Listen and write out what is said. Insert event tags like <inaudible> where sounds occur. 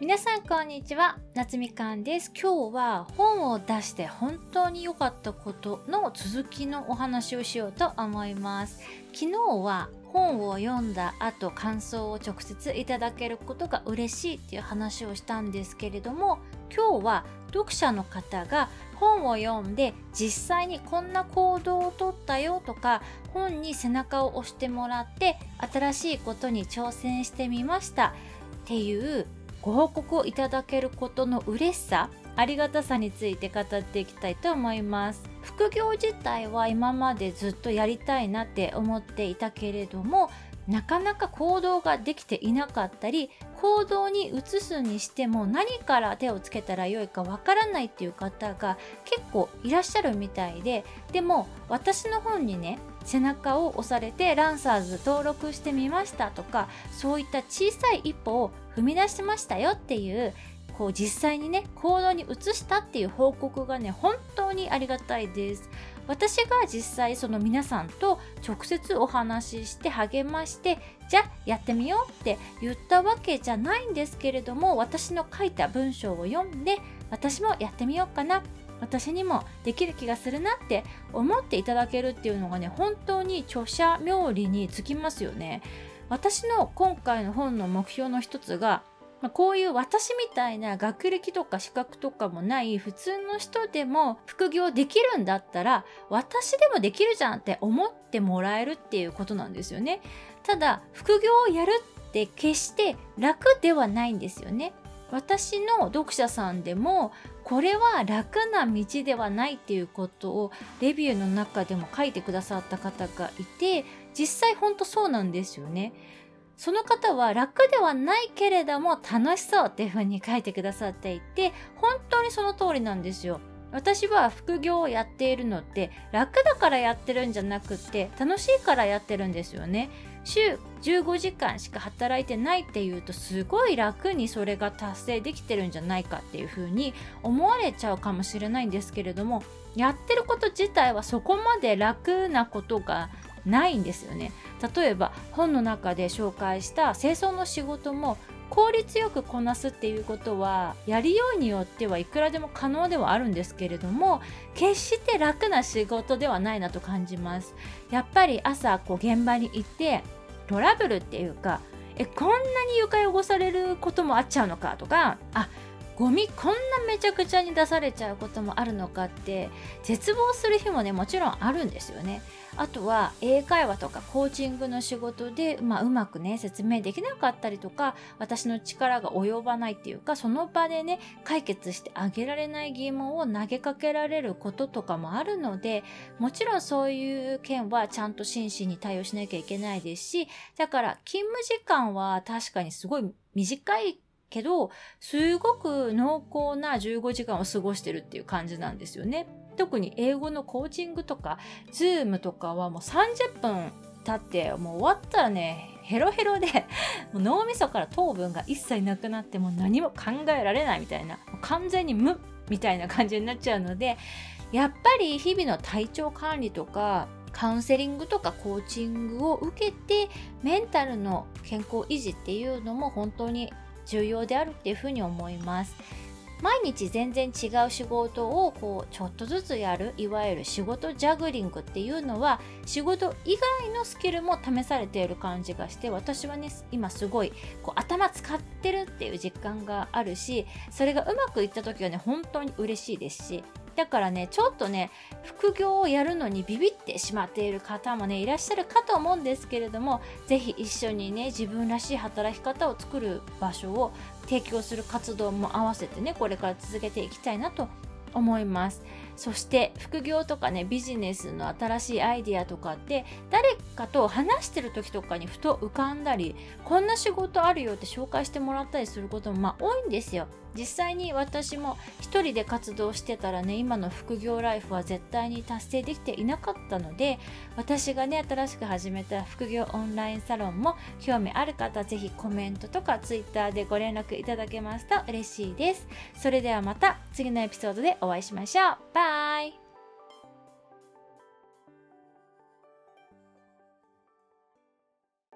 皆さんこんにちは。夏みかんです。今日は本を出して本当に良かったことの続きのお話をしようと思います。昨日は本を読んだ後感想を直接いただけることが嬉しいっていう話をしたんですけれども今日は読者の方が本を読んで実際にこんな行動をとったよとか本に背中を押してもらって新しいことに挑戦してみましたっていうご報告をいただけることの嬉しさありがたさについて語っていきたいと思います。副業自体は今までずっとやりたいなって思っていたけれどもなかなか行動ができていなかったり行動に移すにしても何から手をつけたらよいかわからないっていう方が結構いらっしゃるみたいででも私の本にね背中を押されてランサーズ登録してみましたとかそういった小さい一歩を踏み出しましたよっていうこう実際にね行動に移したっていう報告がね本当にありがたいです。私が実際その皆さんと直接お話しして励ましてじゃあやってみようって言ったわけじゃないんですけれども私の書いた文章を読んで私もやってみようかな私にもできる気がするなって思っていただけるっていうのがね本当に著者冥利につきますよね。私の今回の本の目標の一つがまあ、こういう私みたいな学歴とか資格とかもない普通の人でも副業できるんだったら私でもできるじゃんって思ってもらえるっていうことなんですよね。ただ副業をやるって決して楽ではないんですよね。私の読者さんでもこれは楽な道ではないっていうことをレビューの中でも書いてくださった方がいて実際ほんとそうなんですよね。その方は楽ではないけれども楽しそうっていうふうに書いてくださっていて本当にその通りなんですよ。私は副業をやっているのって楽だからやってるんじゃなくて楽しいからやってるんですよね。週15時間しか働いてないっていうとすごい楽にそれが達成できてるんじゃないかっていうふうに思われちゃうかもしれないんですけれどもやってること自体はそこまで楽なことがないんですよね。例えば本の中で紹介した清掃の仕事も効率よくこなすっていうことはやりようによってはいくらでも可能ではあるんですけれども決して楽な仕事ではないなと感じます。やっぱり朝こう現場に行ってトラブルっていうかえこんなに床汚されることもあっちゃうのかとかあゴミこんなめちゃくちゃに出されちゃうこともあるのかって絶望する日もねもちろんあるんですよね。あとは英会話とかコーチングの仕事で、まあ、うまくね説明できなかったりとか私の力が及ばないっていうかその場でね解決してあげられない疑問を投げかけられることとかもあるのでもちろんそういう件はちゃんと真摯に対応しなきゃいけないですしだから勤務時間は確かにすごい短いけどすごく濃厚な15時間を過ごしてるっていう感じなんですよね。特に英語のコーチングとか Zoom とかはもう30分経ってもう終わったらねヘロヘロで <laughs> もう脳みそから糖分が一切なくなってもう何も考えられないみたいな完全に無みたいな感じになっちゃうのでやっぱり日々の体調管理とかカウンセリングとかコーチングを受けてメンタルの健康維持っていうのも本当に重要であるっていうふうに思います。毎日全然違う仕事をこうちょっとずつやるいわゆる仕事ジャグリングっていうのは仕事以外のスキルも試されている感じがして私はね今すごいこう頭使ってるっていう実感があるしそれがうまくいった時はね本当に嬉しいですしだからねちょっとね副業をやるのにビビってしまっている方もねいらっしゃるかと思うんですけれども是非一緒にね自分らしい働き方を作る場所を提供する活動も合わせてねこれから続けていきたいなと思います。そして副業とかねビジネスの新しいアイディアとかって誰かと話してる時とかにふと浮かんだりこんな仕事あるよって紹介してもらったりすることもまあ多いんですよ。実際に私も一人で活動してたらね今の副業ライフは絶対に達成できていなかったので私がね新しく始めた副業オンラインサロンも興味ある方ぜひコメントとか Twitter でご連絡いただけますと嬉しいです。それではまた。次のエピソードでお会いしましょう。バイ。